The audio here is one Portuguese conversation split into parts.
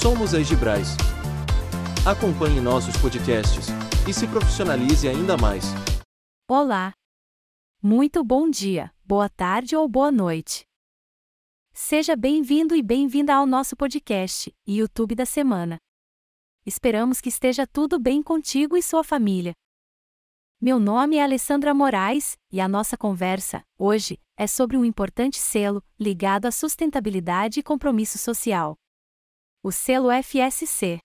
Somos a Egibrais. Acompanhe nossos podcasts e se profissionalize ainda mais. Olá! Muito bom dia, boa tarde ou boa noite. Seja bem-vindo e bem-vinda ao nosso podcast, YouTube da Semana. Esperamos que esteja tudo bem contigo e sua família. Meu nome é Alessandra Moraes, e a nossa conversa, hoje, é sobre um importante selo, ligado à sustentabilidade e compromisso social. O selo FSC.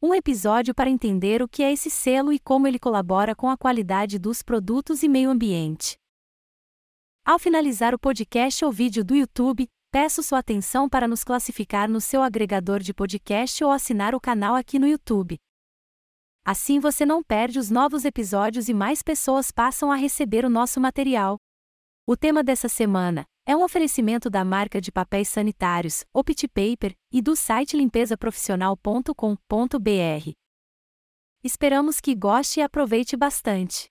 Um episódio para entender o que é esse selo e como ele colabora com a qualidade dos produtos e meio ambiente. Ao finalizar o podcast ou vídeo do YouTube, peço sua atenção para nos classificar no seu agregador de podcast ou assinar o canal aqui no YouTube. Assim você não perde os novos episódios e mais pessoas passam a receber o nosso material. O tema dessa semana é um oferecimento da marca de papéis sanitários, Opt Paper, e do site limpesaprofissional.com.br. Esperamos que goste e aproveite bastante.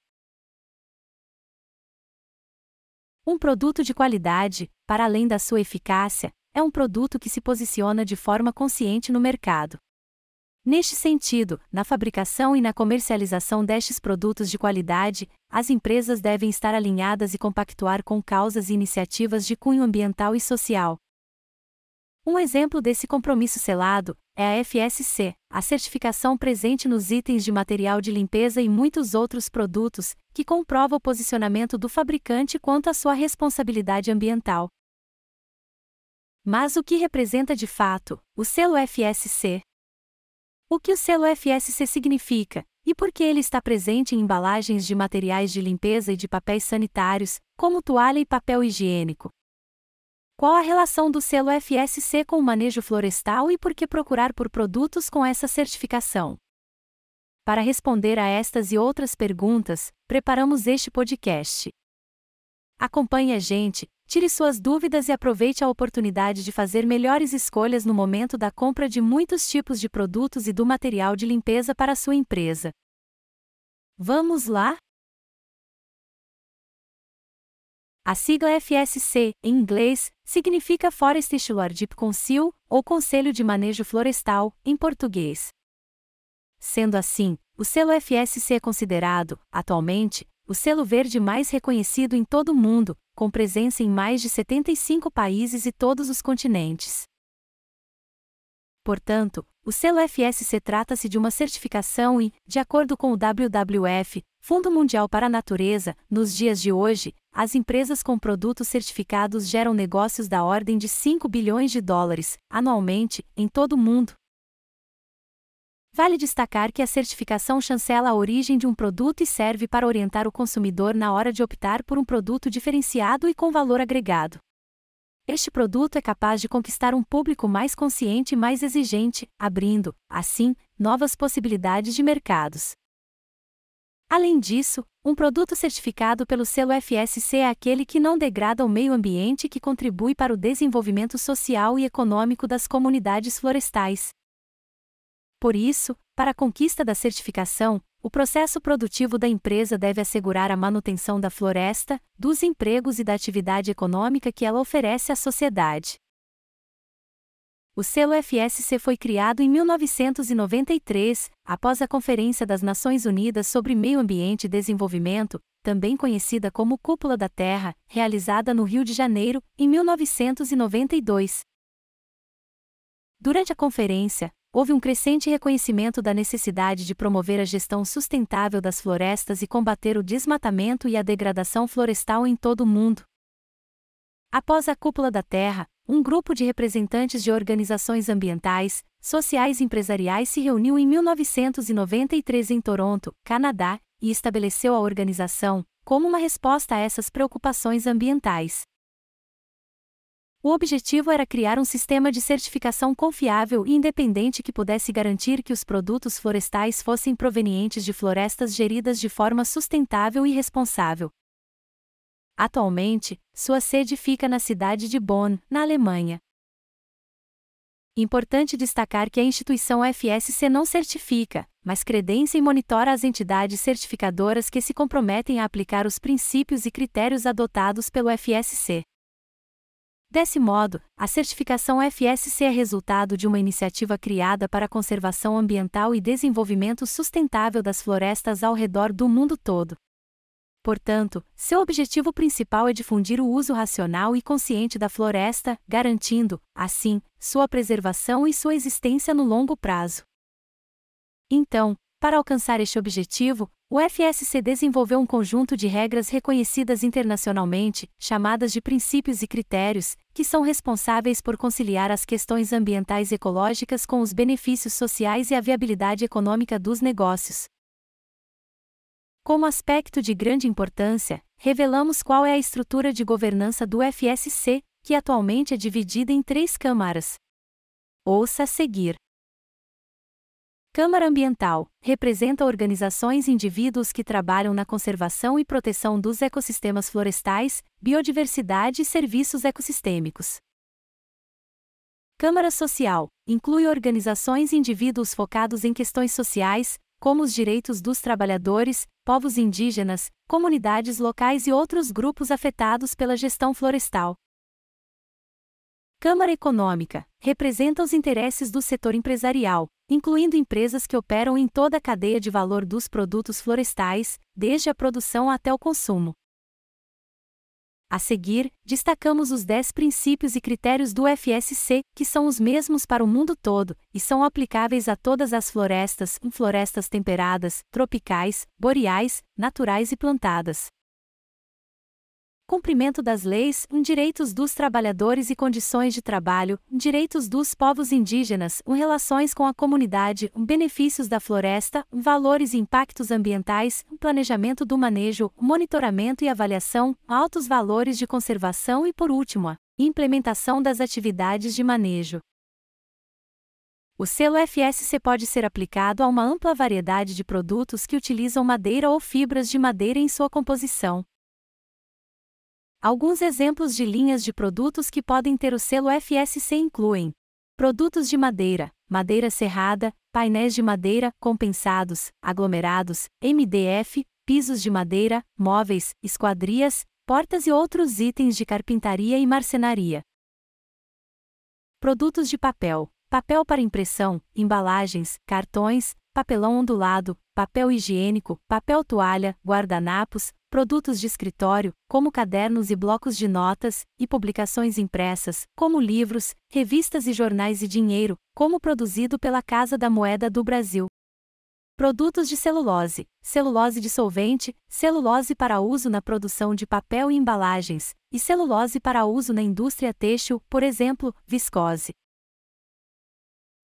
Um produto de qualidade, para além da sua eficácia, é um produto que se posiciona de forma consciente no mercado. Neste sentido, na fabricação e na comercialização destes produtos de qualidade, as empresas devem estar alinhadas e compactuar com causas e iniciativas de cunho ambiental e social. Um exemplo desse compromisso selado é a FSC, a certificação presente nos itens de material de limpeza e muitos outros produtos, que comprova o posicionamento do fabricante quanto à sua responsabilidade ambiental. Mas o que representa de fato o selo FSC? O que o selo FSC significa, e por que ele está presente em embalagens de materiais de limpeza e de papéis sanitários, como toalha e papel higiênico? Qual a relação do selo FSC com o manejo florestal e por que procurar por produtos com essa certificação? Para responder a estas e outras perguntas, preparamos este podcast. Acompanhe a gente, Tire suas dúvidas e aproveite a oportunidade de fazer melhores escolhas no momento da compra de muitos tipos de produtos e do material de limpeza para sua empresa. Vamos lá? A sigla FSC, em inglês, significa Forest Stewardship Council, ou Conselho de Manejo Florestal, em português. Sendo assim, o selo FSC é considerado, atualmente, o selo verde mais reconhecido em todo o mundo, com presença em mais de 75 países e todos os continentes. Portanto, o selo FSC trata-se de uma certificação e, de acordo com o WWF, Fundo Mundial para a Natureza, nos dias de hoje, as empresas com produtos certificados geram negócios da ordem de 5 bilhões de dólares, anualmente, em todo o mundo. Vale destacar que a certificação chancela a origem de um produto e serve para orientar o consumidor na hora de optar por um produto diferenciado e com valor agregado. Este produto é capaz de conquistar um público mais consciente e mais exigente, abrindo, assim, novas possibilidades de mercados. Além disso, um produto certificado pelo selo FSC é aquele que não degrada o meio ambiente e que contribui para o desenvolvimento social e econômico das comunidades florestais. Por isso, para a conquista da certificação, o processo produtivo da empresa deve assegurar a manutenção da floresta, dos empregos e da atividade econômica que ela oferece à sociedade. O selo FSC foi criado em 1993, após a Conferência das Nações Unidas sobre Meio Ambiente e Desenvolvimento, também conhecida como Cúpula da Terra, realizada no Rio de Janeiro, em 1992. Durante a conferência, houve um crescente reconhecimento da necessidade de promover a gestão sustentável das florestas e combater o desmatamento e a degradação florestal em todo o mundo. Após a Cúpula da Terra, um grupo de representantes de organizações ambientais, sociais e empresariais se reuniu em 1993 em Toronto, Canadá, e estabeleceu a organização como uma resposta a essas preocupações ambientais. O objetivo era criar um sistema de certificação confiável e independente que pudesse garantir que os produtos florestais fossem provenientes de florestas geridas de forma sustentável e responsável. Atualmente, sua sede fica na cidade de Bonn, na Alemanha. Importante destacar que a instituição FSC não certifica, mas credencia e monitora as entidades certificadoras que se comprometem a aplicar os princípios e critérios adotados pelo FSC. Desse modo, a certificação FSC é resultado de uma iniciativa criada para a conservação ambiental e desenvolvimento sustentável das florestas ao redor do mundo todo. Portanto, seu objetivo principal é difundir o uso racional e consciente da floresta, garantindo, assim, sua preservação e sua existência no longo prazo. Então, para alcançar este objetivo, o FSC desenvolveu um conjunto de regras reconhecidas internacionalmente, chamadas de princípios e critérios, que são responsáveis por conciliar as questões ambientais e ecológicas com os benefícios sociais e a viabilidade econômica dos negócios. Como aspecto de grande importância, revelamos qual é a estrutura de governança do FSC, que atualmente é dividida em três câmaras. Ouça a seguir. Câmara Ambiental representa organizações e indivíduos que trabalham na conservação e proteção dos ecossistemas florestais, biodiversidade e serviços ecossistêmicos. Câmara Social inclui organizações e indivíduos focados em questões sociais, como os direitos dos trabalhadores, povos indígenas, comunidades locais e outros grupos afetados pela gestão florestal. Câmara Econômica representa os interesses do setor empresarial, incluindo empresas que operam em toda a cadeia de valor dos produtos florestais, desde a produção até o consumo. A seguir, destacamos os 10 princípios e critérios do FSC, que são os mesmos para o mundo todo, e são aplicáveis a todas as florestas, florestas temperadas, tropicais, boreais, naturais e plantadas cumprimento das leis, direitos dos trabalhadores e condições de trabalho, direitos dos povos indígenas, relações com a comunidade, benefícios da floresta, valores e impactos ambientais, planejamento do manejo, monitoramento e avaliação, altos valores de conservação e, por último, a implementação das atividades de manejo. O selo FSC pode ser aplicado a uma ampla variedade de produtos que utilizam madeira ou fibras de madeira em sua composição. Alguns exemplos de linhas de produtos que podem ter o selo FSC incluem: produtos de madeira, madeira serrada, painéis de madeira compensados, aglomerados, MDF, pisos de madeira, móveis, esquadrias, portas e outros itens de carpintaria e marcenaria. Produtos de papel, papel para impressão, embalagens, cartões, papelão ondulado, papel higiênico, papel toalha, guardanapos, produtos de escritório, como cadernos e blocos de notas, e publicações impressas, como livros, revistas e jornais e dinheiro, como produzido pela Casa da Moeda do Brasil. Produtos de celulose, celulose dissolvente, celulose para uso na produção de papel e embalagens, e celulose para uso na indústria têxtil, por exemplo, viscose.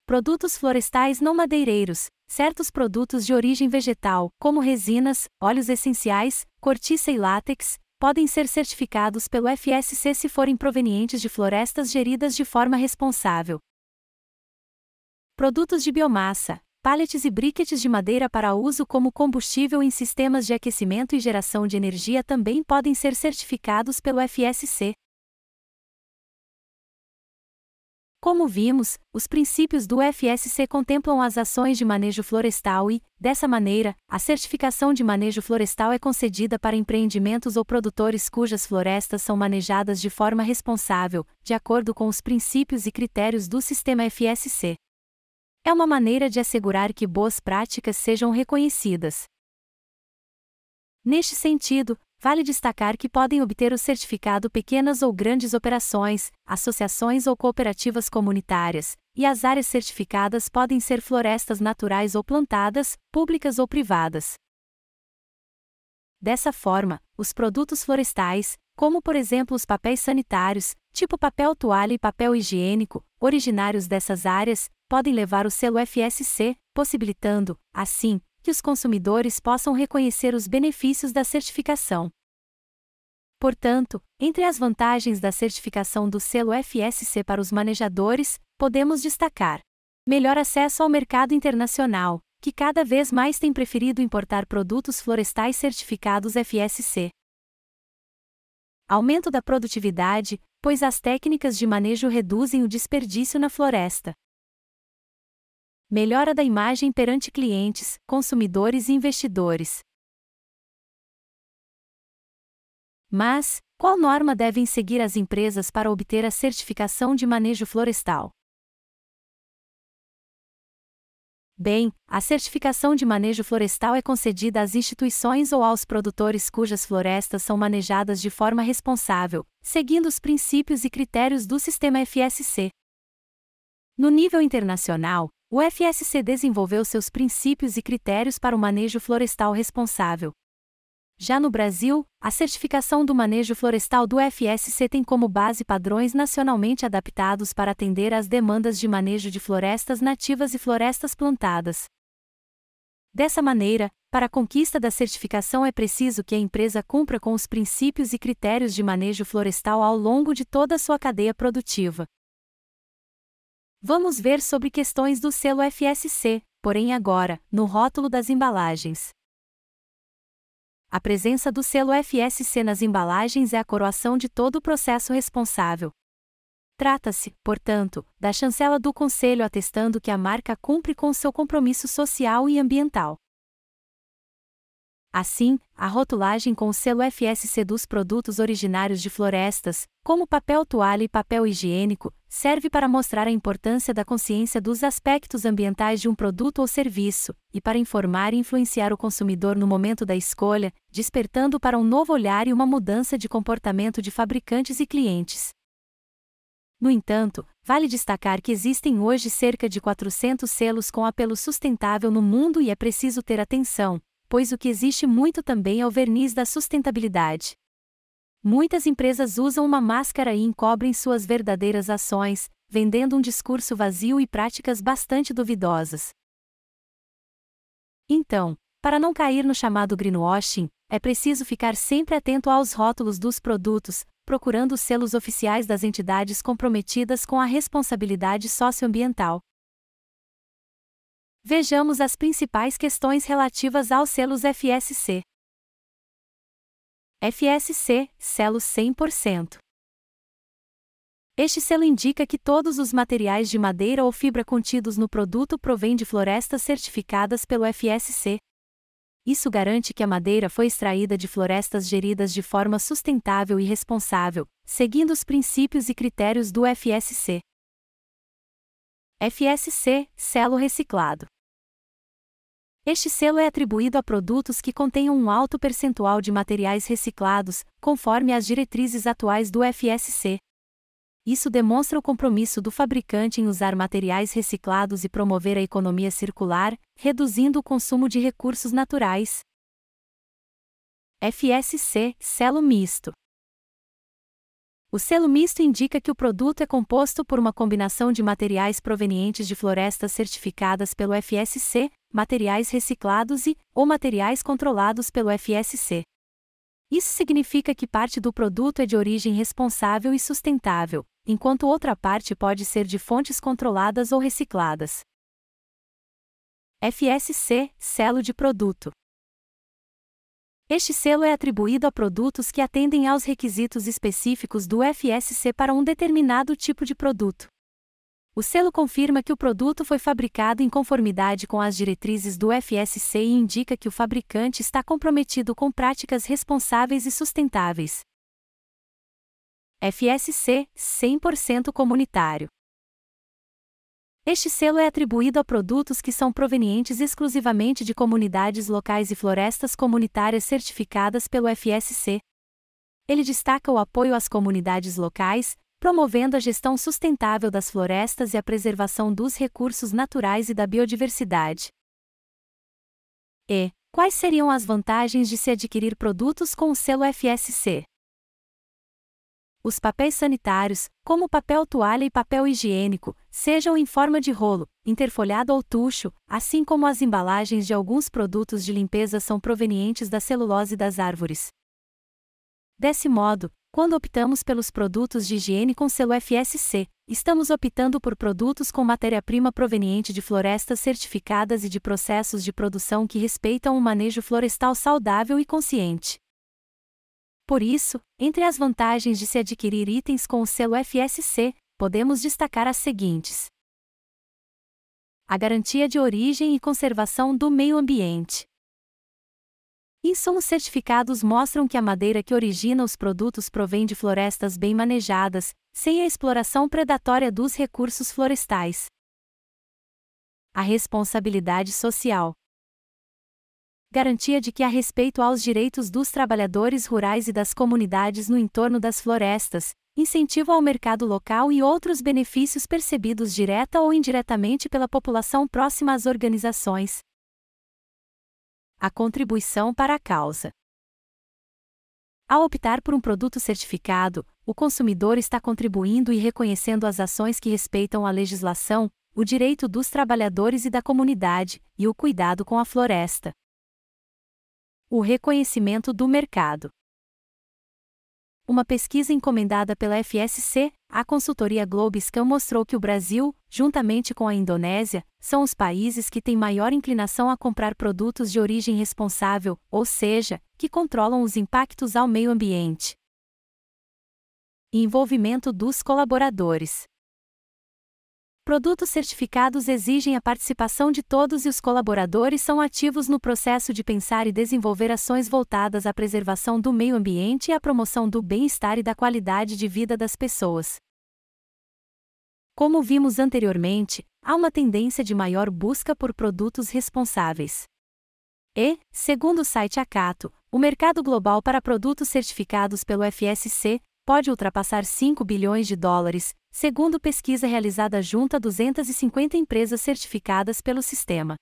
Produtos florestais não madeireiros, certos produtos de origem vegetal, como resinas, óleos essenciais, cortiça e látex, podem ser certificados pelo FSC se forem provenientes de florestas geridas de forma responsável. Produtos de biomassa, pallets e briquetes de madeira para uso como combustível em sistemas de aquecimento e geração de energia também podem ser certificados pelo FSC. Como vimos, os princípios do FSC contemplam as ações de manejo florestal e, dessa maneira, a certificação de manejo florestal é concedida para empreendimentos ou produtores cujas florestas são manejadas de forma responsável, de acordo com os princípios e critérios do sistema FSC. É uma maneira de assegurar que boas práticas sejam reconhecidas. Neste sentido, Vale destacar que podem obter o certificado pequenas ou grandes operações, associações ou cooperativas comunitárias, e as áreas certificadas podem ser florestas naturais ou plantadas, públicas ou privadas. Dessa forma, os produtos florestais, como por exemplo os papéis sanitários, tipo papel toalha e papel higiênico, originários dessas áreas, podem levar o selo FSC, possibilitando, assim, que os consumidores possam reconhecer os benefícios da certificação. Portanto, entre as vantagens da certificação do selo FSC para os manejadores, podemos destacar: melhor acesso ao mercado internacional, que cada vez mais tem preferido importar produtos florestais certificados FSC. Aumento da produtividade, pois as técnicas de manejo reduzem o desperdício na floresta. Melhora da imagem perante clientes, consumidores e investidores. Mas, qual norma devem seguir as empresas para obter a certificação de manejo florestal? Bem, a certificação de manejo florestal é concedida às instituições ou aos produtores cujas florestas são manejadas de forma responsável, seguindo os princípios e critérios do sistema FSC. No nível internacional, o FSC desenvolveu seus princípios e critérios para o manejo florestal responsável. Já no Brasil, a certificação do manejo florestal do FSC tem como base padrões nacionalmente adaptados para atender às demandas de manejo de florestas nativas e florestas plantadas. Dessa maneira, para a conquista da certificação é preciso que a empresa cumpra com os princípios e critérios de manejo florestal ao longo de toda a sua cadeia produtiva. Vamos ver sobre questões do selo FSC, porém agora, no rótulo das embalagens. A presença do selo FSC nas embalagens é a coroação de todo o processo responsável. Trata-se, portanto, da chancela do Conselho atestando que a marca cumpre com seu compromisso social e ambiental. Assim, a rotulagem com o selo FSC dos produtos originários de florestas, como papel toalha e papel higiênico, serve para mostrar a importância da consciência dos aspectos ambientais de um produto ou serviço, e para informar e influenciar o consumidor no momento da escolha, despertando para um novo olhar e uma mudança de comportamento de fabricantes e clientes. No entanto, vale destacar que existem hoje cerca de 400 selos com apelo sustentável no mundo e é preciso ter atenção, pois o que existe muito também é o verniz da sustentabilidade. Muitas empresas usam uma máscara e encobrem suas verdadeiras ações, vendendo um discurso vazio e práticas bastante duvidosas. Então, para não cair no chamado greenwashing, é preciso ficar sempre atento aos rótulos dos produtos, procurando os selos oficiais das entidades comprometidas com a responsabilidade socioambiental. Vejamos as principais questões relativas aos selos FSC. FSC, selo 100%. Este selo indica que todos os materiais de madeira ou fibra contidos no produto provêm de florestas certificadas pelo FSC. Isso garante que a madeira foi extraída de florestas geridas de forma sustentável e responsável, seguindo os princípios e critérios do FSC. FSC, selo reciclado. Este selo é atribuído a produtos que contenham um alto percentual de materiais reciclados, conforme as diretrizes atuais do FSC. Isso demonstra o compromisso do fabricante em usar materiais reciclados e promover a economia circular, reduzindo o consumo de recursos naturais. FSC Selo Misto o selo misto indica que o produto é composto por uma combinação de materiais provenientes de florestas certificadas pelo FSC, materiais reciclados e ou materiais controlados pelo FSC. Isso significa que parte do produto é de origem responsável e sustentável, enquanto outra parte pode ser de fontes controladas ou recicladas. FSC Selo de produto este selo é atribuído a produtos que atendem aos requisitos específicos do FSC para um determinado tipo de produto. O selo confirma que o produto foi fabricado em conformidade com as diretrizes do FSC e indica que o fabricante está comprometido com práticas responsáveis e sustentáveis. FSC 100% comunitário. Este selo é atribuído a produtos que são provenientes exclusivamente de comunidades locais e florestas comunitárias certificadas pelo FSC. Ele destaca o apoio às comunidades locais, promovendo a gestão sustentável das florestas e a preservação dos recursos naturais e da biodiversidade. E quais seriam as vantagens de se adquirir produtos com o selo FSC? Os papéis sanitários, como papel toalha e papel higiênico, sejam em forma de rolo, interfolhado ou tucho, assim como as embalagens de alguns produtos de limpeza são provenientes da celulose das árvores. Desse modo, quando optamos pelos produtos de higiene com selo FSC, estamos optando por produtos com matéria-prima proveniente de florestas certificadas e de processos de produção que respeitam um manejo florestal saudável e consciente. Por isso, entre as vantagens de se adquirir itens com o selo FSC, podemos destacar as seguintes: a garantia de origem e conservação do meio ambiente. Insumos certificados mostram que a madeira que origina os produtos provém de florestas bem manejadas, sem a exploração predatória dos recursos florestais. A responsabilidade social. Garantia de que há respeito aos direitos dos trabalhadores rurais e das comunidades no entorno das florestas, incentivo ao mercado local e outros benefícios percebidos direta ou indiretamente pela população próxima às organizações. A contribuição para a causa. Ao optar por um produto certificado, o consumidor está contribuindo e reconhecendo as ações que respeitam a legislação, o direito dos trabalhadores e da comunidade, e o cuidado com a floresta. O reconhecimento do mercado. Uma pesquisa encomendada pela FSC, a consultoria Globescan mostrou que o Brasil, juntamente com a Indonésia, são os países que têm maior inclinação a comprar produtos de origem responsável, ou seja, que controlam os impactos ao meio ambiente. Envolvimento dos colaboradores. Produtos certificados exigem a participação de todos e os colaboradores são ativos no processo de pensar e desenvolver ações voltadas à preservação do meio ambiente e à promoção do bem-estar e da qualidade de vida das pessoas. Como vimos anteriormente, há uma tendência de maior busca por produtos responsáveis. E, segundo o site Acato, o mercado global para produtos certificados pelo FSC pode ultrapassar 5 bilhões de dólares, segundo pesquisa realizada junto a 250 empresas certificadas pelo sistema.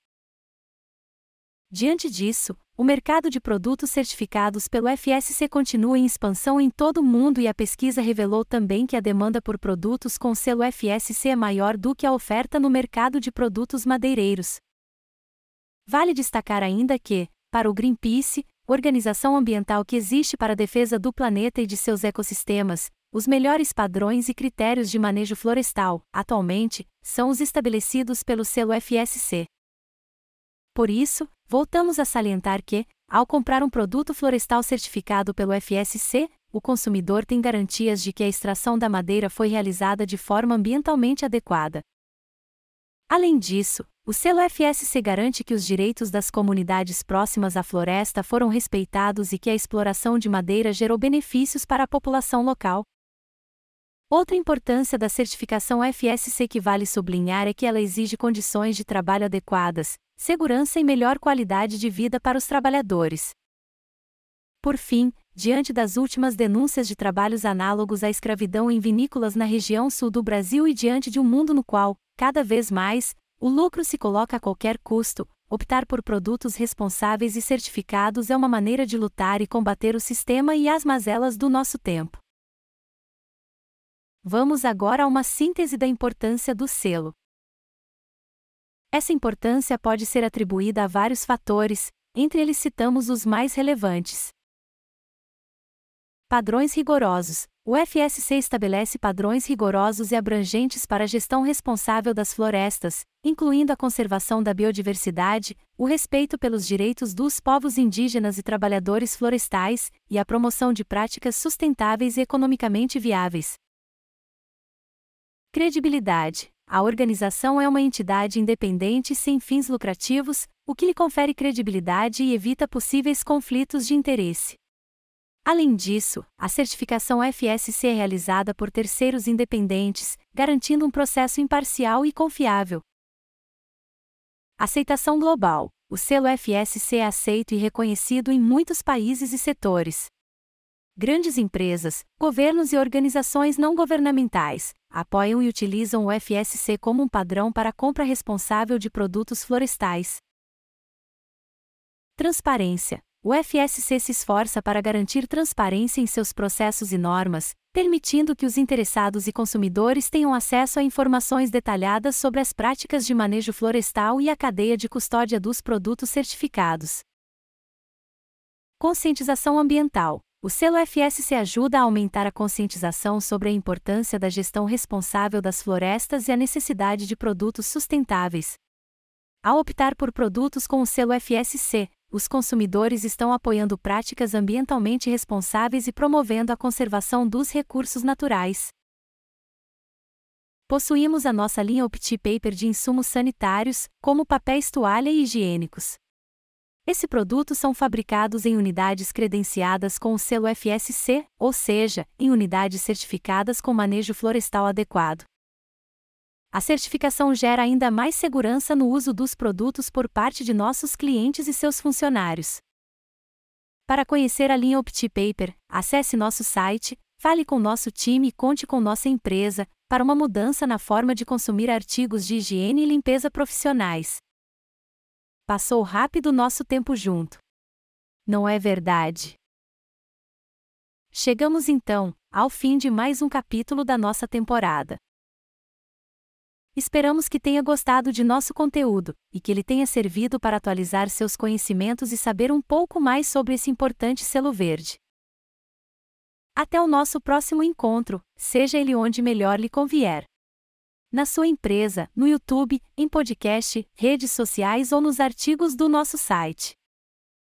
Diante disso, o mercado de produtos certificados pelo FSC continua em expansão em todo o mundo e a pesquisa revelou também que a demanda por produtos com selo FSC é maior do que a oferta no mercado de produtos madeireiros. Vale destacar ainda que, para o Greenpeace, organização ambiental que existe para a defesa do planeta e de seus ecossistemas, os melhores padrões e critérios de manejo florestal, atualmente, são os estabelecidos pelo selo FSC. Por isso, voltamos a salientar que, ao comprar um produto florestal certificado pelo FSC, o consumidor tem garantias de que a extração da madeira foi realizada de forma ambientalmente adequada. Além disso, o selo FSC garante que os direitos das comunidades próximas à floresta foram respeitados e que a exploração de madeira gerou benefícios para a população local. Outra importância da certificação FSC que vale sublinhar é que ela exige condições de trabalho adequadas, segurança e melhor qualidade de vida para os trabalhadores. Por fim, diante das últimas denúncias de trabalhos análogos à escravidão em vinícolas na região sul do Brasil e diante de um mundo no qual, cada vez mais, o lucro se coloca a qualquer custo. Optar por produtos responsáveis e certificados é uma maneira de lutar e combater o sistema e as mazelas do nosso tempo. Vamos agora a uma síntese da importância do selo. Essa importância pode ser atribuída a vários fatores, entre eles citamos os mais relevantes. Padrões rigorosos. O FSC estabelece padrões rigorosos e abrangentes para a gestão responsável das florestas, incluindo a conservação da biodiversidade, o respeito pelos direitos dos povos indígenas e trabalhadores florestais, e a promoção de práticas sustentáveis e economicamente viáveis. Credibilidade. A organização é uma entidade independente sem fins lucrativos, o que lhe confere credibilidade e evita possíveis conflitos de interesse. Além disso, a certificação FSC é realizada por terceiros independentes, garantindo um processo imparcial e confiável. Aceitação global. O selo FSC é aceito e reconhecido em muitos países e setores. Grandes empresas, governos e organizações não governamentais apoiam e utilizam o FSC como um padrão para a compra responsável de produtos florestais. Transparência. O FSC se esforça para garantir transparência em seus processos e normas, permitindo que os interessados e consumidores tenham acesso a informações detalhadas sobre as práticas de manejo florestal e a cadeia de custódia dos produtos certificados. Conscientização ambiental. O selo FSC ajuda a aumentar a conscientização sobre a importância da gestão responsável das florestas e a necessidade de produtos sustentáveis. Ao optar por produtos com o selo FSC, os consumidores estão apoiando práticas ambientalmente responsáveis e promovendo a conservação dos recursos naturais. Possuímos a nossa linha Opti Paper de insumos sanitários, como papéis toalha e higiênicos. Esse produto são fabricados em unidades credenciadas com o selo FSC, ou seja, em unidades certificadas com manejo florestal adequado. A certificação gera ainda mais segurança no uso dos produtos por parte de nossos clientes e seus funcionários. Para conhecer a linha OptiPaper, acesse nosso site, fale com nosso time e conte com nossa empresa para uma mudança na forma de consumir artigos de higiene e limpeza profissionais. Passou rápido nosso tempo junto. Não é verdade? Chegamos então ao fim de mais um capítulo da nossa temporada. Esperamos que tenha gostado de nosso conteúdo e que ele tenha servido para atualizar seus conhecimentos e saber um pouco mais sobre esse importante selo verde. Até o nosso próximo encontro, seja ele onde melhor lhe convier. Na sua empresa, no YouTube, em podcast, redes sociais ou nos artigos do nosso site.